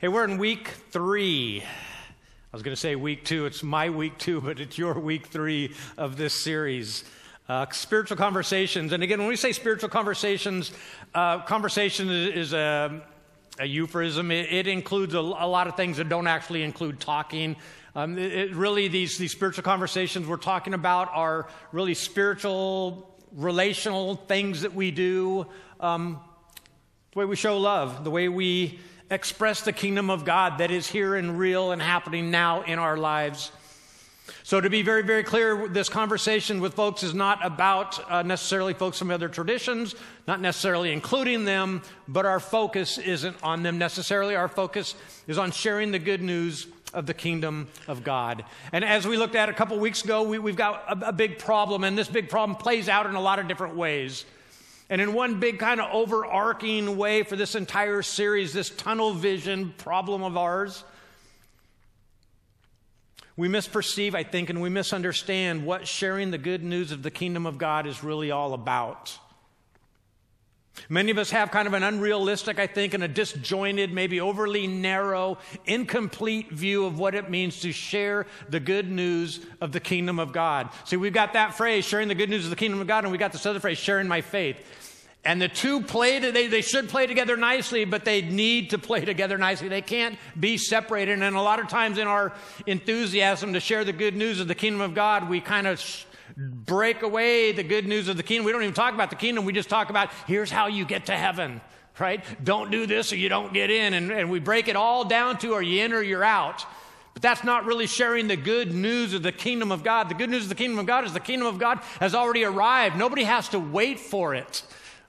Hey, we're in week three. I was going to say week two. It's my week two, but it's your week three of this series. Uh, spiritual conversations. And again, when we say spiritual conversations, uh, conversation is, a, a euphemism. It, it includes a, a, lot of things that don't actually include talking. Um, it, it really, these, these spiritual conversations we're talking about are really spiritual, relational things that we do. Um, the way we show love, the way we express the kingdom of God that is here and real and happening now in our lives. So, to be very, very clear, this conversation with folks is not about uh, necessarily folks from other traditions, not necessarily including them, but our focus isn't on them necessarily. Our focus is on sharing the good news of the kingdom of God. And as we looked at a couple weeks ago, we, have got a, a big problem, and this big problem plays out in a lot of different ways. And in one big kind of overarching way for this entire series, this tunnel vision problem of ours, we misperceive, I think, and we misunderstand what sharing the good news of the kingdom of God is really all about. Many of us have kind of an unrealistic, I think, and a disjointed, maybe overly narrow, incomplete view of what it means to share the good news of the kingdom of God. See, we've got that phrase, sharing the good news of the kingdom of God, and we've got this other phrase, sharing my faith. And the two play, they, they should play together nicely, but they need to play together nicely. They can't be separated. And a lot of times in our enthusiasm to share the good news of the kingdom of God, we kind of break away the good news of the kingdom. We don't even talk about the kingdom. We just talk about here's how you get to heaven, right? Don't do this or you don't get in. And, and we break it all down to are you in or you're out. But that's not really sharing the good news of the kingdom of God. The good news of the kingdom of God is the kingdom of God has already arrived. Nobody has to wait for it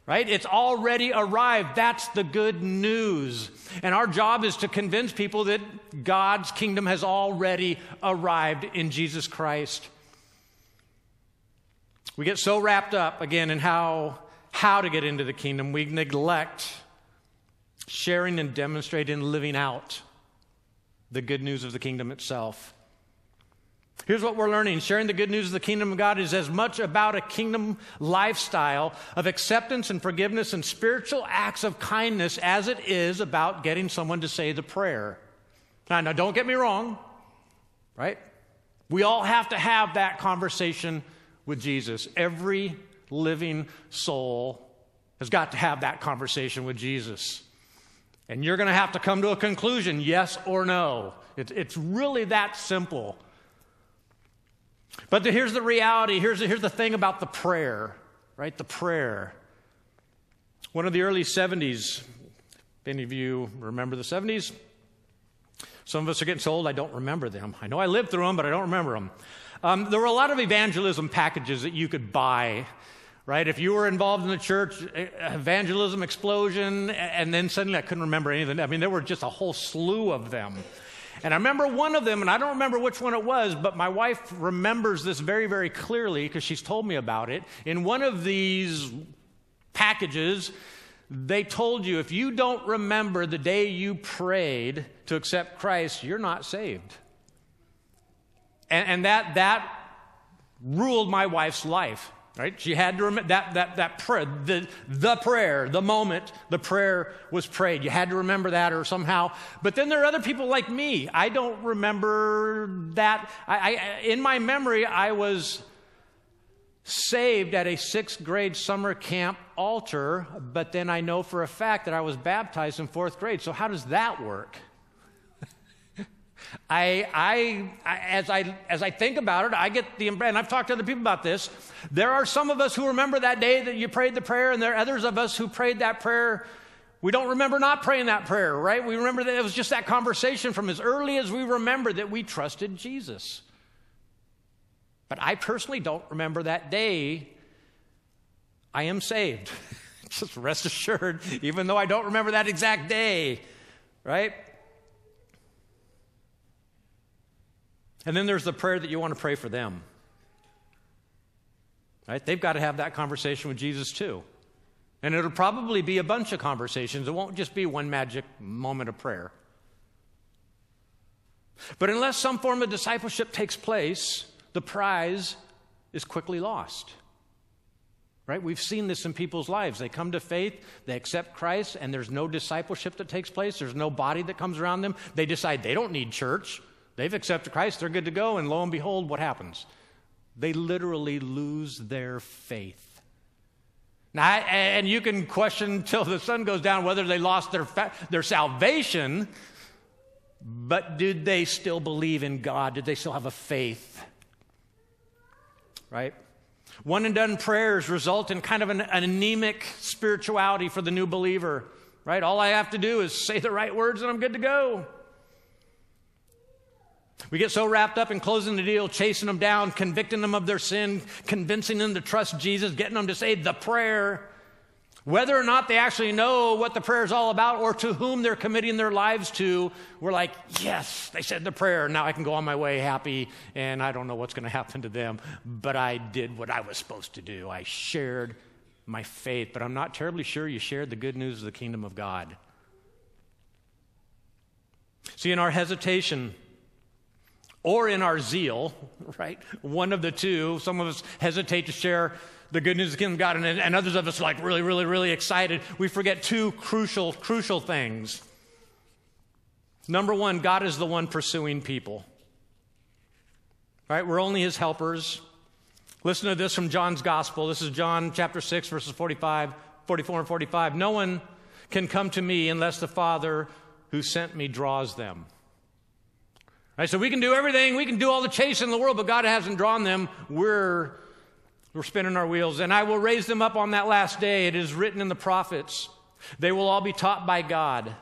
right? It's already arrived. That's the good news. And our job is to convince people that God's kingdom has already arrived in Jesus Christ. We get so wrapped up again in how how to get into the kingdom, we neglect sharing and demonstrating and living out the good news of the kingdom itself. Here's what we're learning sharing the good news of the kingdom of God is as much about a kingdom lifestyle of acceptance and forgiveness and spiritual acts of kindness as it is about getting someone to say the prayer. Now, now don't get me wrong, right? We all have to have that conversation with Jesus. Every living soul has got to have that conversation with Jesus. And you're going to have to come to a conclusion yes or no. It, it's really that simple. But the, here's the reality. Here's the, here's the thing about the prayer, right? The prayer. One of the early 70s, if any of you remember the 70s, some of us are getting so old I don't remember them. I know I lived through them, but I don't remember them. Um, there were a lot of evangelism packages that you could buy, right? If you were involved in the church, evangelism explosion, and then suddenly I couldn't remember anything. I mean, there were just a whole slew of them. And I remember one of them, and I don't remember which one it was, but my wife remembers this very, very clearly because she's told me about it. In one of these packages, they told you if you don't remember the day you prayed to accept Christ, you're not saved. And, and that, that ruled my wife's life. Right? She had to remember that, that, that prayer, the, the prayer, the moment the prayer was prayed. You had to remember that or somehow. But then there are other people like me. I don't remember that. I, I, in my memory, I was saved at a sixth grade summer camp altar, but then I know for a fact that I was baptized in fourth grade. So, how does that work? I, I, I, as I, as I think about it, I get the and I've talked to other people about this. There are some of us who remember that day that you prayed the prayer, and there are others of us who prayed that prayer. We don't remember not praying that prayer, right? We remember that it was just that conversation from as early as we remember that we trusted Jesus. But I personally don't remember that day I am saved. just rest assured, even though I don't remember that exact day, right? And then there's the prayer that you want to pray for them. Right? They've got to have that conversation with Jesus too. And it'll probably be a bunch of conversations. It won't just be one magic moment of prayer. But unless some form of discipleship takes place, the prize is quickly lost. Right? We've seen this in people's lives. They come to faith, they accept Christ, and there's no discipleship that takes place. There's no body that comes around them. They decide they don't need church. They've accepted Christ, they're good to go, and lo and behold, what happens? They literally lose their faith. Now, and you can question until the sun goes down whether they lost their, fa- their salvation, but did they still believe in God? Did they still have a faith? Right? One and done prayers result in kind of an, an, anemic spirituality for the new believer, right? All I have to do is say the right words and I'm good to go. We get so wrapped up in closing the deal, chasing them down, convicting them of their sin, convincing them to trust Jesus, getting them to say the prayer. Whether or not they actually know what the prayer is all about or to whom they're committing their lives to, we're like, yes, they said the prayer. Now I can go on my way happy, and I don't know what's going to happen to them, but I did what I was supposed to do. I shared my faith, but I'm not terribly sure you shared the good news of the kingdom of God. See, in our hesitation, or in our zeal, right? One of the two. Some of us hesitate to share the good news of the kingdom of God, and, and others of us are like really, really, really excited. We forget two crucial, crucial things. Number one, God is the one pursuing people. Right? We're only his helpers. Listen to this from John's gospel. This is John chapter 6, verses 45, 44 and 45. No one can come to me unless the Father who sent me draws them. Right, so we can do everything, we can do all the chasing in the world, but God hasn't drawn them. We're we're spinning our wheels. And I will raise them up on that last day. It is written in the prophets. They will all be taught by God.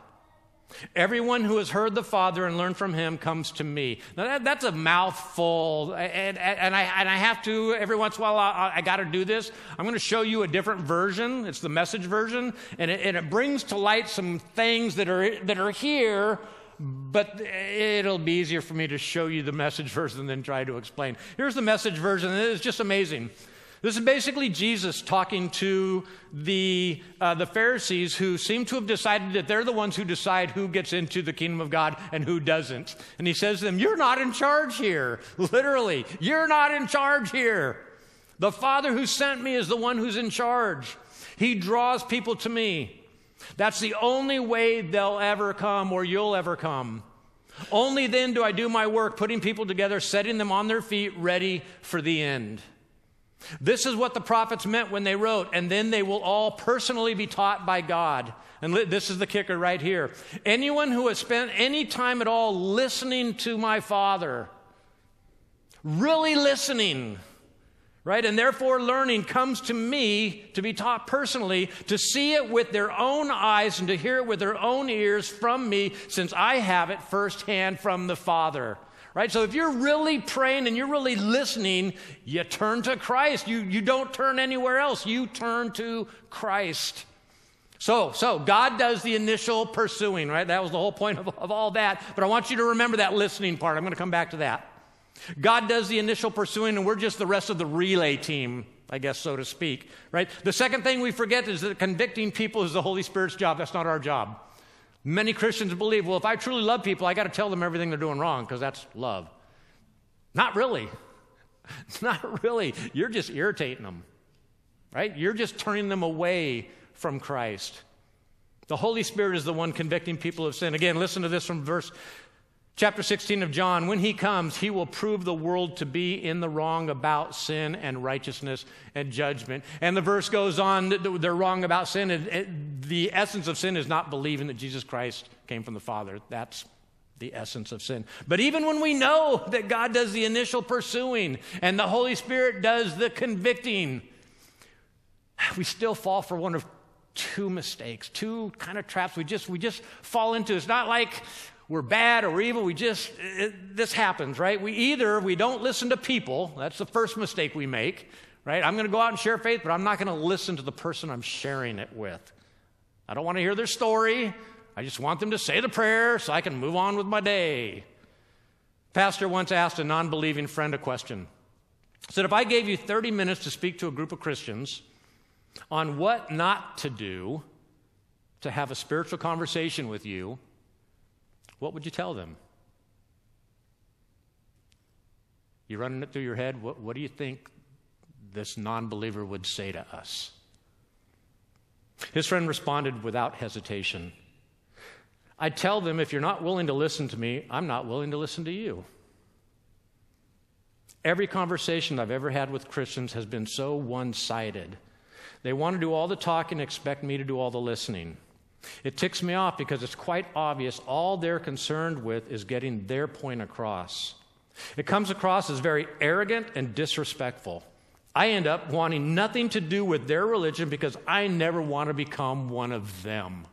Everyone who has heard the Father and learned from him comes to me. Now, that, that's a mouthful. And, and, and, I, and I have to, every once in a while, I, I got to do this. I'm going to show you a different version. It's the message version. And it, and it brings to light some things that are, that are here but it'll be easier for me to show you the message version than try to explain. Here's the message version, and it's just amazing. This is basically Jesus talking to the, uh, the Pharisees who seem to have decided that they're the ones who decide who gets into the kingdom of God and who doesn't. And he says to them, You're not in charge here. Literally, you're not in charge here. The Father who sent me is the one who's in charge. He draws people to me. That's the only way they'll ever come or you'll ever come. Only then do I do my work, putting people together, setting them on their feet, ready for the end. This is what the prophets meant when they wrote, and then they will all personally be taught by God. And this is the kicker right here. Anyone who has spent any time at all listening to my Father, really listening, right, and therefore learning, comes to me to be taught personally, to see it with their own eyes and to hear it with their own ears from me, since I have it firsthand from the Father right? So if you're really praying and you're really listening, you turn to Christ. You, you don't turn anywhere else. You turn to Christ. So, so God does the initial pursuing, right? That was the whole point of, of all that. But I want you to remember that listening part. I'm going to come back to that. God does the initial pursuing, and we're just the rest of the relay team, I guess, so to speak, right? The second thing we forget is that convicting people is the Holy Spirit's job. That's not our job. Many Christians believe, well, if I truly love people, I got to tell them everything they're doing wrong because that's love. Not really. Not really. You're just irritating them, right? You're just turning them away from Christ. The Holy Spirit is the one convicting people of sin. Again, listen to this from verse Chapter 16 of John, when he comes, he will prove the world to be in the wrong about sin and righteousness and judgment. And the verse goes on, they're wrong about sin. The essence of sin is not believing that Jesus Christ came from the Father. That's the essence of sin. But even when we know that God does the initial pursuing and the Holy Spirit does the convicting, we still fall for one of two mistakes, two kind of traps we just we just fall into. It's not like we're bad or evil. We just, it, this happens, right? We either, we don't listen to people. That's the first mistake we make, right? I'm going to go out and share faith, but I'm not going to listen to the person I'm sharing it with. I don't want to hear their story. I just want them to say the prayer so I can move on with my day. Pastor once asked a non believing friend a question. He said, If I gave you 30 minutes to speak to a group of Christians on what not to do to have a spiritual conversation with you, what would you tell them? You're running it through your head? What, what do you think this non believer would say to us. His friend responded without hesitation I tell them, if you're not willing to listen to me, I'm not willing to listen to you. Every conversation I've ever had with Christians has been so one sided. They want to do all the talking expect me to do all the listening. It ticks me off because it's quite obvious all they're concerned with is getting their point across. It comes across as very arrogant and disrespectful. I end up wanting nothing to do with their religion because I never want to become one of them.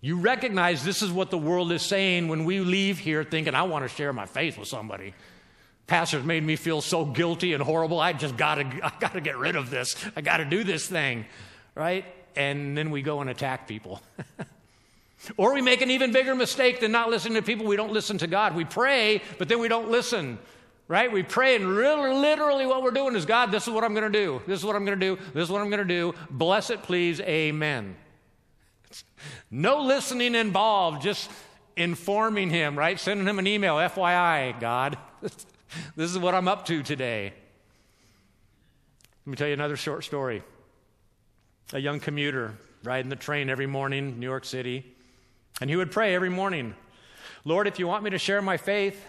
You recognize this is what the world is saying when we leave here thinking, I want to share my faith with somebody. Pastor's made me feel so guilty and horrible. I just got to I got to get rid of this. I got to do this thing, right? And then we go and attack people. or we make an even bigger mistake than not listening to people. We don't listen to God. We pray, but then we don't listen. Right? We pray, and really, literally what we're doing is God, this is what I'm going to do. This is what I'm going to do. This is what I'm going to do. Bless it, please. Amen. No listening involved, just informing him, right? Sending him an email, FYI, God. this is what I'm up to today. Let me tell you another short story. A young commuter riding the train every morning, New York City, and he would pray every morning, Lord, if you want me to share my faith,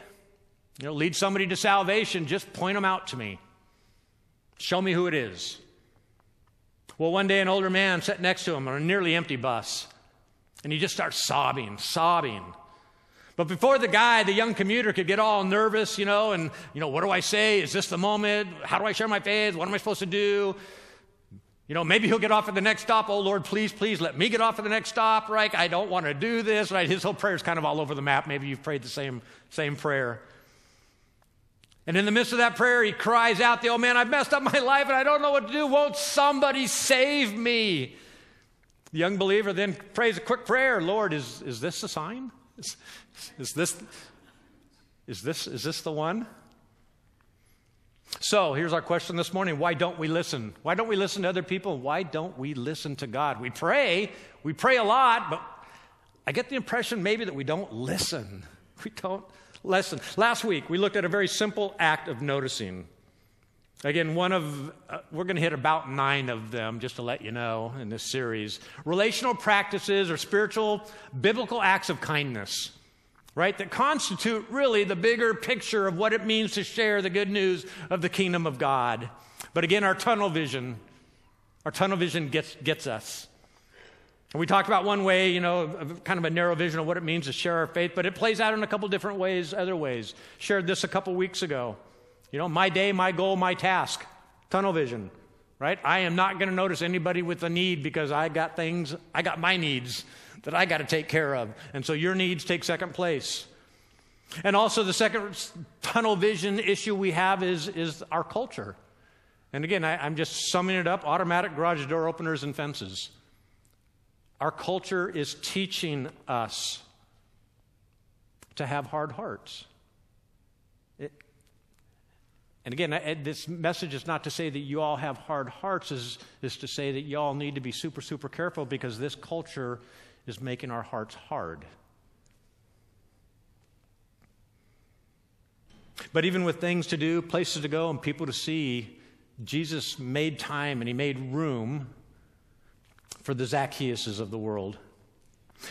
you know, lead somebody to salvation, just point them out to me. Show me who it is. Well, one day an older man sat next to him on a nearly empty bus, and he just starts sobbing, sobbing. But before the guy, the young commuter, could get all nervous, you know, and, you know, what do I say? Is this the moment? How do I share my faith? What am I supposed to do? You know, maybe he'll get off at the next stop. Oh, Lord, please, please let me get off at the next stop, right? I don't want to do this, right? His whole prayer is kind of all over the map. Maybe you've prayed the same, same prayer. And in the midst of that prayer, he cries out, The old man, I've messed up my life and I don't know what to do. Won't somebody save me? The young believer then prays a quick prayer Lord, is, is this a sign? Is, is, this, is, this, is this the one? So here's our question this morning why don't we listen? Why don't we listen to other people? Why don't we listen to God? We pray, we pray a lot, but I get the impression maybe that we don't listen. We don't listen. Last week, we looked at a very simple act of noticing. Again, one of, uh, we're going to hit about nine of them just to let you know in this series. Relational practices or spiritual biblical acts of kindness, right? That constitute really the bigger picture of what it means to share the good news of the kingdom of God. But again, our tunnel vision, our tunnel vision gets, gets us. And we talked about one way, you know, kind of a narrow vision of what it means to share our faith, but it plays out in a couple different ways, other ways. Shared this a couple weeks ago. You know, my day, my goal, my task, tunnel vision, right? I am not going to notice anybody with a need because I got things, I got my needs that I got to take care of. And so your needs take second place. And also, the second tunnel vision issue we have is, is our culture. And again, I, I'm just summing it up automatic garage door openers and fences. Our culture is teaching us to have hard hearts. It, and again, I, this message is not to say that you all have hard hearts, is, is to say that you all need to be super, super careful because this culture is making our hearts hard. But even with things to do, places to go, and people to see, Jesus made time and he made room for the Zacchaeuses of the world.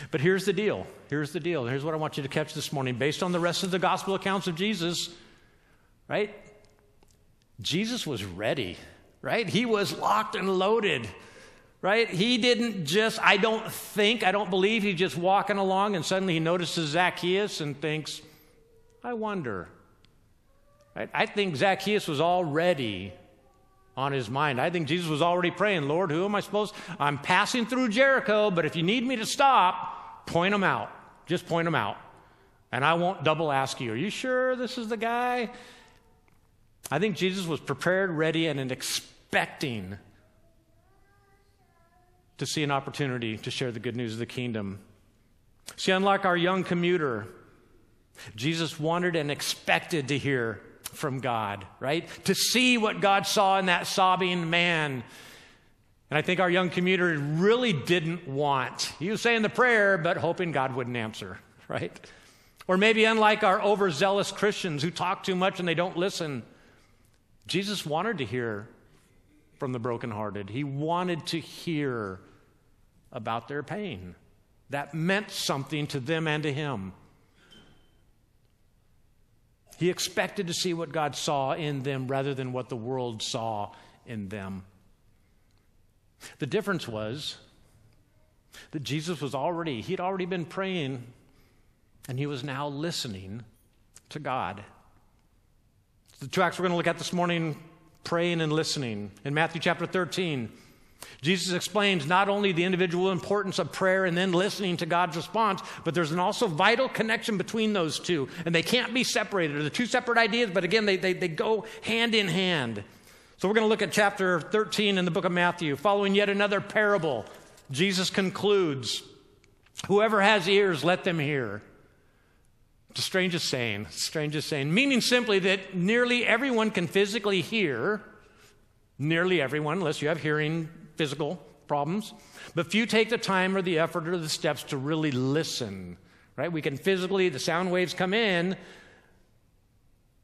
But here's the deal. Here's the deal. Here's what I want you to catch this morning. Based on the rest of the gospel accounts of Jesus, right? Jesus was ready, right? He was locked and loaded, right? He didn't just, I don't think, I don't believe, he's just walking along and suddenly he notices Zacchaeus and thinks, I wonder. Right? I think Zacchaeus was already on his mind. I think Jesus was already praying, Lord, who am I supposed? I'm passing through Jericho, but if you need me to stop, point him out. Just point him out. And I won't double ask you, are you sure this is the guy? I think Jesus was prepared, ready, and expecting to see an opportunity to share the good news of the kingdom. See, unlike our young commuter, Jesus wanted and expected to hear from God, right? To see what God saw in that sobbing man. And I think our young commuter really didn't want. He was saying the prayer, but hoping God wouldn't answer, right? Or maybe unlike our overzealous Christians who talk too much and they don't listen, Jesus wanted to hear from the brokenhearted, he wanted to hear about their pain. That meant something to them and to him. He expected to see what God saw in them rather than what the world saw in them. The difference was that Jesus was already, he'd already been praying, and he was now listening to God. The two acts we're going to look at this morning praying and listening. In Matthew chapter 13, Jesus explains not only the individual importance of prayer and then listening to God's response, but there's an also vital connection between those two, and they can't be separated. They're two separate ideas, but again, they, they, they go hand in hand. So we're going to look at chapter 13 in the book of Matthew. Following yet another parable, Jesus concludes Whoever has ears, let them hear. The strangest saying, strangest saying, meaning simply that nearly everyone can physically hear, nearly everyone, unless you have hearing physical problems, but few take the time or the effort or the steps to really listen. Right? We can physically, the sound waves come in,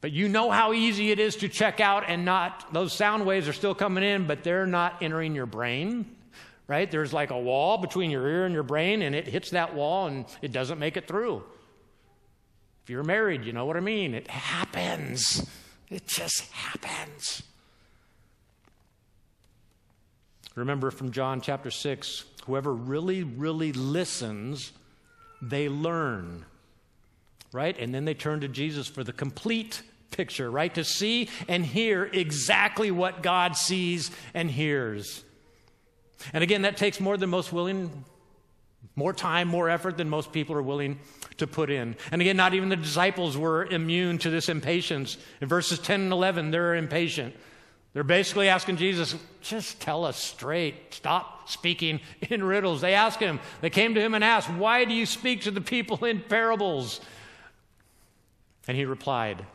but you know how easy it is to check out and not, those sound waves are still coming in, but they're not entering your brain, right? There's like a wall between your ear and your brain, and it hits that wall and it doesn't make it through. If you're married, you know what I mean. It happens, it just happens. Remember from John chapter 6 whoever really, really listens, they learn right? And then they turn to Jesus for the complete picture, right? To see and hear exactly what God sees and hears. And again, that takes more than most willing, more time, more effort than most people are willing to put in. And again, not even the disciples were immune to this impatience. In verses 10 and 11, they're impatient. They're basically asking Jesus, just tell us straight. Stop speaking in riddles. They ask him, they came to him and asked, Why do you speak to the people in parables? And he replied,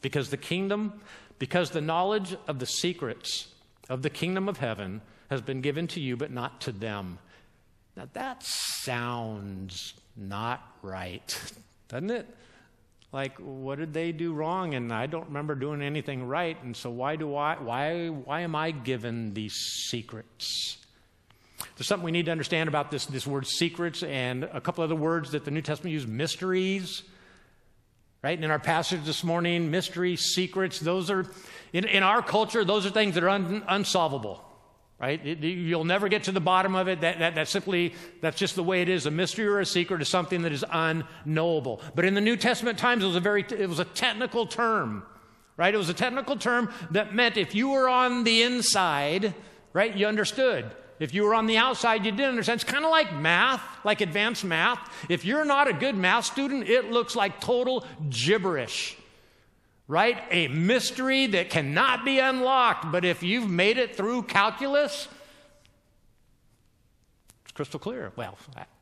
Because the kingdom, because the knowledge of the secrets of the kingdom of heaven has been given to you, but not to them. Now that sounds not right, doesn't it? Like, what did they do wrong? And I don't remember doing anything right. And so why do I why why am I given these secrets? There's something we need to understand about this, this word secrets and a couple other words that the New Testament uses, mysteries. Right? And in our passage this morning, mystery, secrets, those are, in, in our culture, those are things that are un, unsolvable. Right? You'll never get to the bottom of it. That, that, that simply, that's just the way it is. A mystery or a secret is something that is unknowable. But in the New Testament times, it was a very, it was a technical term. Right? It was a technical term that meant if you were on the inside, right, you understood. If you were on the outside, you didn't understand. It's kind of like math, like advanced math. If you're not a good math student, it looks like total gibberish, right? A mystery that cannot be unlocked. But if you've made it through calculus, it's crystal clear. Well,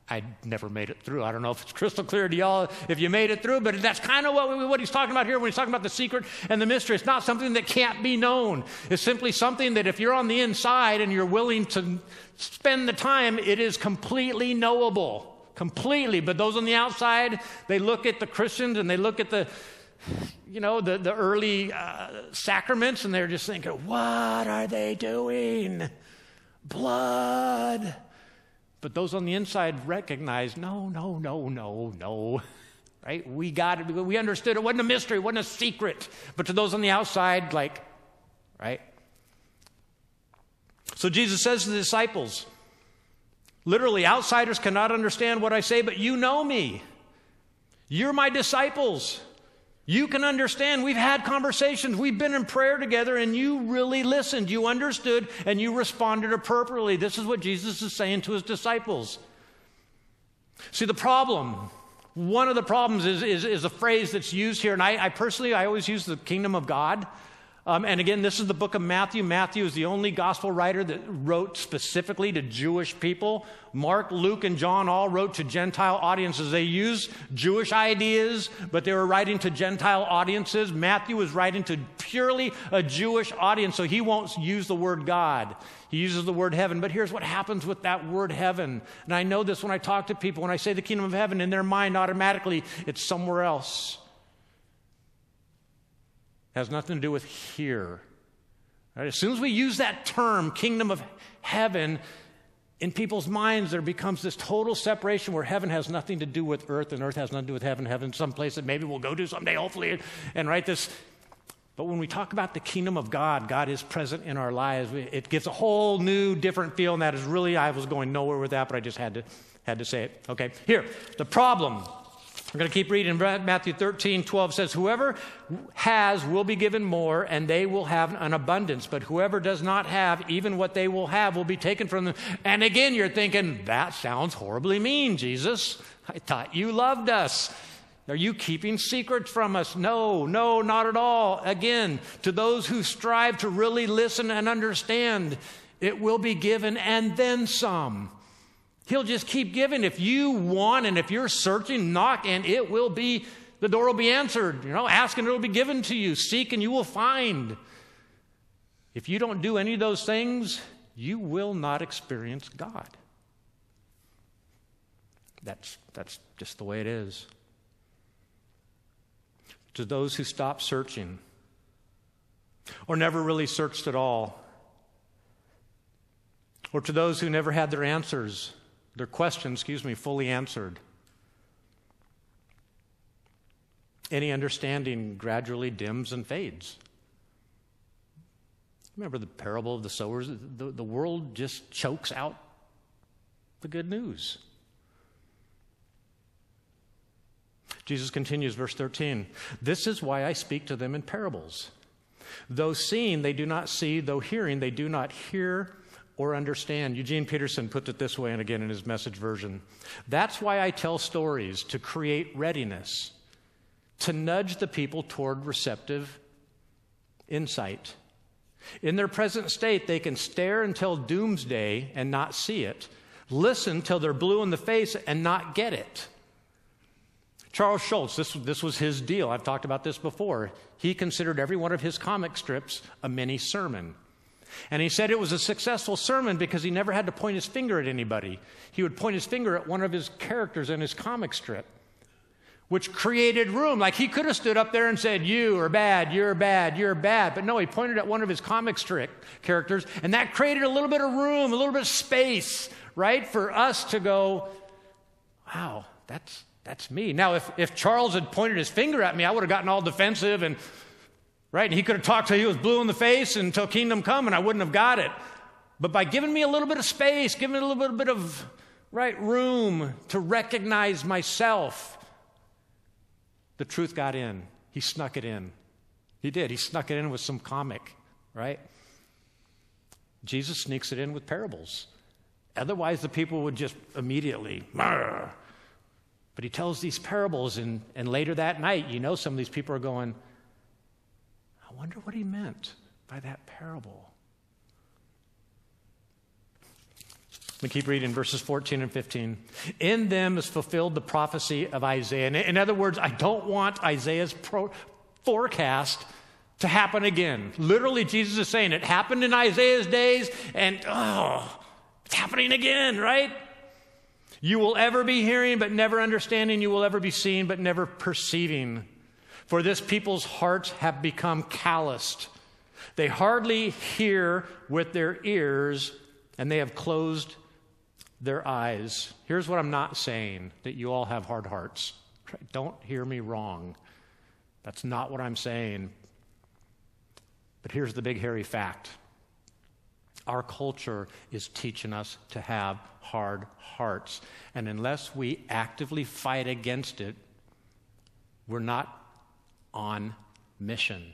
I never made it through. I don't know if it's crystal clear to y'all if you made it through, but that's kind of what, what he's talking about here when he's talking about the secret and the mystery. It's not something that can't be known. It's simply something that if you're on the inside and you're willing to spend the time, it is completely knowable. Completely. But those on the outside, they look at the Christians and they look at the, you know, the, the early uh, sacraments and they're just thinking, what are they doing? Blood but those on the inside recognize no, no, no, no, no. Right? We got it. We understood it wasn't a mystery, it wasn't a secret. But to those on the outside, like, right? So Jesus says to the disciples, literally, outsiders cannot understand what I say, but you know me. You're my disciples. You can understand. We've had conversations. We've been in prayer together, and you really listened. You understood, and you responded appropriately. This is what Jesus is saying to his disciples. See, the problem, one of the problems is, is, is a phrase that's used here, and I, I personally, I always use the kingdom of God. Um, and again, this is the book of Matthew. Matthew is the only gospel writer that wrote specifically to Jewish people. Mark, Luke, and John all wrote to Gentile audiences. They used Jewish ideas, but they were writing to Gentile audiences. Matthew was writing to purely a Jewish audience, so he won't use the word God. He uses the word heaven. But here's what happens with that word heaven. And I know this when I talk to people, when I say the kingdom of heaven, in their mind, automatically, it's somewhere else. Has nothing to do with here. Right? As soon as we use that term, kingdom of heaven, in people's minds, there becomes this total separation where heaven has nothing to do with earth and earth has nothing to do with heaven. Heaven, some place that maybe we'll go to someday, hopefully, and write this. But when we talk about the kingdom of God, God is present in our lives. It gives a whole new, different feel, and that is really, I was going nowhere with that, but I just had to, had to say it. Okay, here, the problem I'm going to keep reading. Matthew 13, 12 says, Whoever has will be given more, and they will have an abundance. But whoever does not have, even what they will have, will be taken from them. And again, you're thinking, That sounds horribly mean, Jesus. I thought you loved us. Are you keeping secrets from us? No, no, not at all. Again, to those who strive to really listen and understand, it will be given and then some. He'll just keep giving. If you want and if you're searching, knock and it will be, the door will be answered. You know, ask and it will be given to you. Seek and you will find. If you don't do any of those things, you will not experience God. That's, that's just the way it is. To those who stop searching or never really searched at all, or to those who never had their answers their question, excuse me, fully answered. Any understanding gradually dims and fades. Remember the parable of the sowers? The, the world just chokes out the good news. Jesus continues, verse 13 This is why I speak to them in parables. Though seeing, they do not see, though hearing, they do not hear or understand. Eugene Peterson put it this way, and again in his message version That's why I tell stories to create readiness, to nudge the people toward receptive insight. In their present state, they can stare until doomsday and not see it, listen till they're blue in the face and not get it. Charles Schulz, this, this was his deal. I've talked about this before. He considered every one of his comic strips a mini sermon. And he said it was a successful sermon because he never had to point his finger at anybody. He would point his finger at one of his characters in his comic strip, which created room. Like he could have stood up there and said, You are bad, you're bad, you're bad. But no, he pointed at one of his comic strip characters, and that created a little bit of room, a little bit of space, right, for us to go, Wow, that's, that's me. Now, if, if Charles had pointed his finger at me, I would have gotten all defensive and Right? And he could have talked till he was blue in the face until kingdom come, and I wouldn't have got it. But by giving me a little bit of space, giving me a little bit of right room to recognize myself, the truth got in. He snuck it in. He did. He snuck it in with some comic, right? Jesus sneaks it in with parables. Otherwise, the people would just immediately, Marr. but he tells these parables, and, and later that night, you know, some of these people are going, wonder what he meant by that parable. We keep reading verses 14 and 15. In them is fulfilled the prophecy of Isaiah. In other words, I don't want Isaiah's pro- forecast to happen again. Literally, Jesus is saying it happened in Isaiah's days, and oh, it's happening again, right? You will ever be hearing, but never understanding. You will ever be seeing, but never perceiving. For this people's hearts have become calloused. They hardly hear with their ears, and they have closed their eyes. Here's what I'm not saying that you all have hard hearts. Don't hear me wrong. That's not what I'm saying. But here's the big, hairy fact our culture is teaching us to have hard hearts. And unless we actively fight against it, we're not on mission,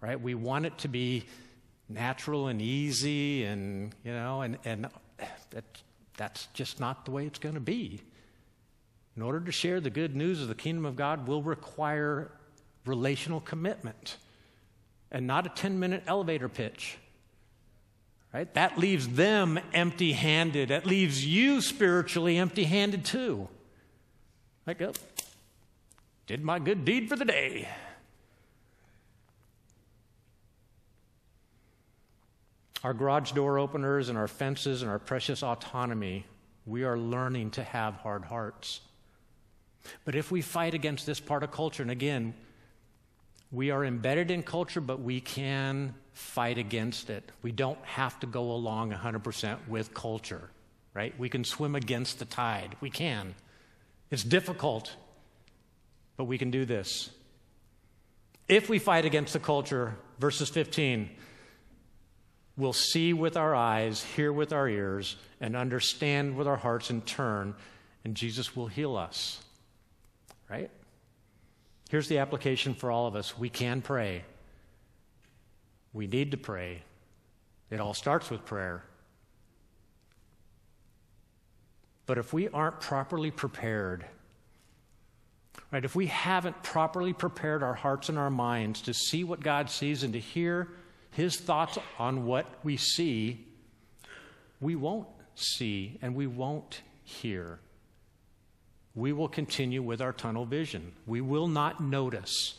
right? We want it to be natural and easy, and, you know, and, and that, that's just not the way it's going to be. In order to share the good news of the kingdom of God will require relational commitment and not a 10 minute elevator pitch. Right? That leaves them empty handed. That leaves you spiritually empty handed too. Like, oh, did my good deed for the day. Our garage door openers and our fences and our precious autonomy, we are learning to have hard hearts. But if we fight against this part of culture, and again, We are embedded in culture, but we can fight against it. We don't have to go along 100% with culture, right? We can swim against the tide. We can. It's difficult, but we can do this. If we fight against the culture, verses 15, we'll see with our eyes, hear with our ears, and understand with our hearts in turn, and Jesus will heal us. Right? Here's the application for all of us we can pray. We need to pray. It all starts with prayer. But if we aren't properly prepared, right, if we haven't properly prepared our hearts and our minds to see what God sees and to hear his thoughts on what we see, we won't see and we won't hear we will continue with our tunnel vision. We will not notice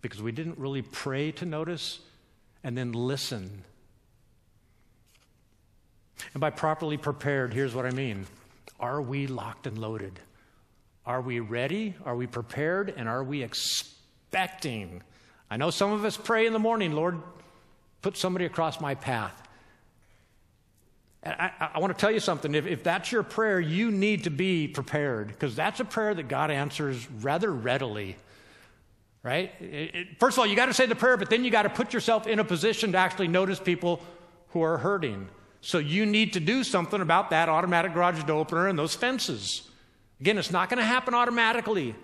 because we didn't really pray to notice and then listen. And by properly prepared, here's what I mean Are we locked and loaded? Are we ready? Are we prepared? And are we expecting? I know some of us pray in the morning, Lord, put somebody across my path. I, I, want to tell you something. If, if that's your prayer, you need to be prepared because that's a prayer that God answers rather readily. Right? It, it, first of all, you got to say the prayer, but then you got to put yourself in a position to actually notice people who are hurting. So you need to do something about that automatic garage door opener and those fences. Again, it's not going to happen automatically.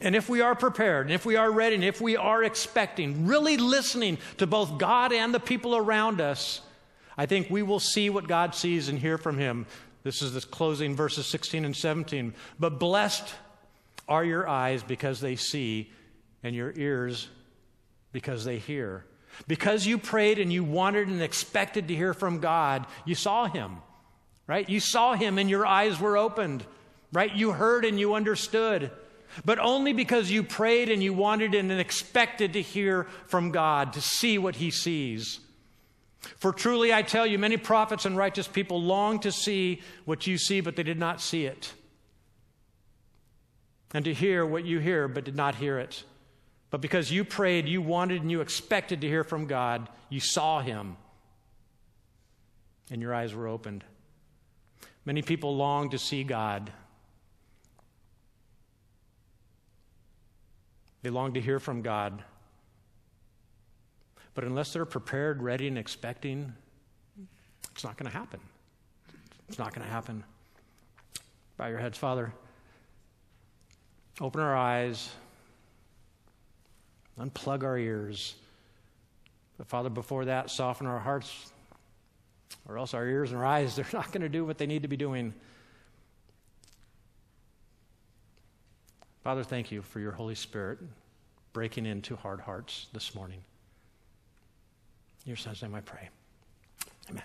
And if we are prepared, and if we are ready, and if we are expecting, really listening to both God and the people around us, I think we will see what God sees and hear from Him. This is the closing verses 16 and 17. But blessed are your eyes because they see, and your ears because they hear. Because you prayed and you wanted and expected to hear from God, you saw Him, right? You saw Him and your eyes were opened, right? You heard and you understood but only because you prayed and you wanted and expected to hear from God, to see what He sees. For truly I tell you, many prophets and righteous people long to see what you see, but they did not see it. And to hear what you hear, but did not hear it. But because you prayed, you wanted and you expected to hear from God, you saw Him, and your eyes were opened. Many people long to see God They long to hear from God. But unless they're prepared, ready, and expecting, it's not going to happen. It's not going to happen. Bow your heads, Father. Open our eyes, unplug our ears. But, Father, before that, soften our hearts, or else our ears and our eyes, they're not going to do what they need to be doing. Father, thank you for your Holy Spirit breaking into hard hearts this morning. In your son's name I pray. Amen.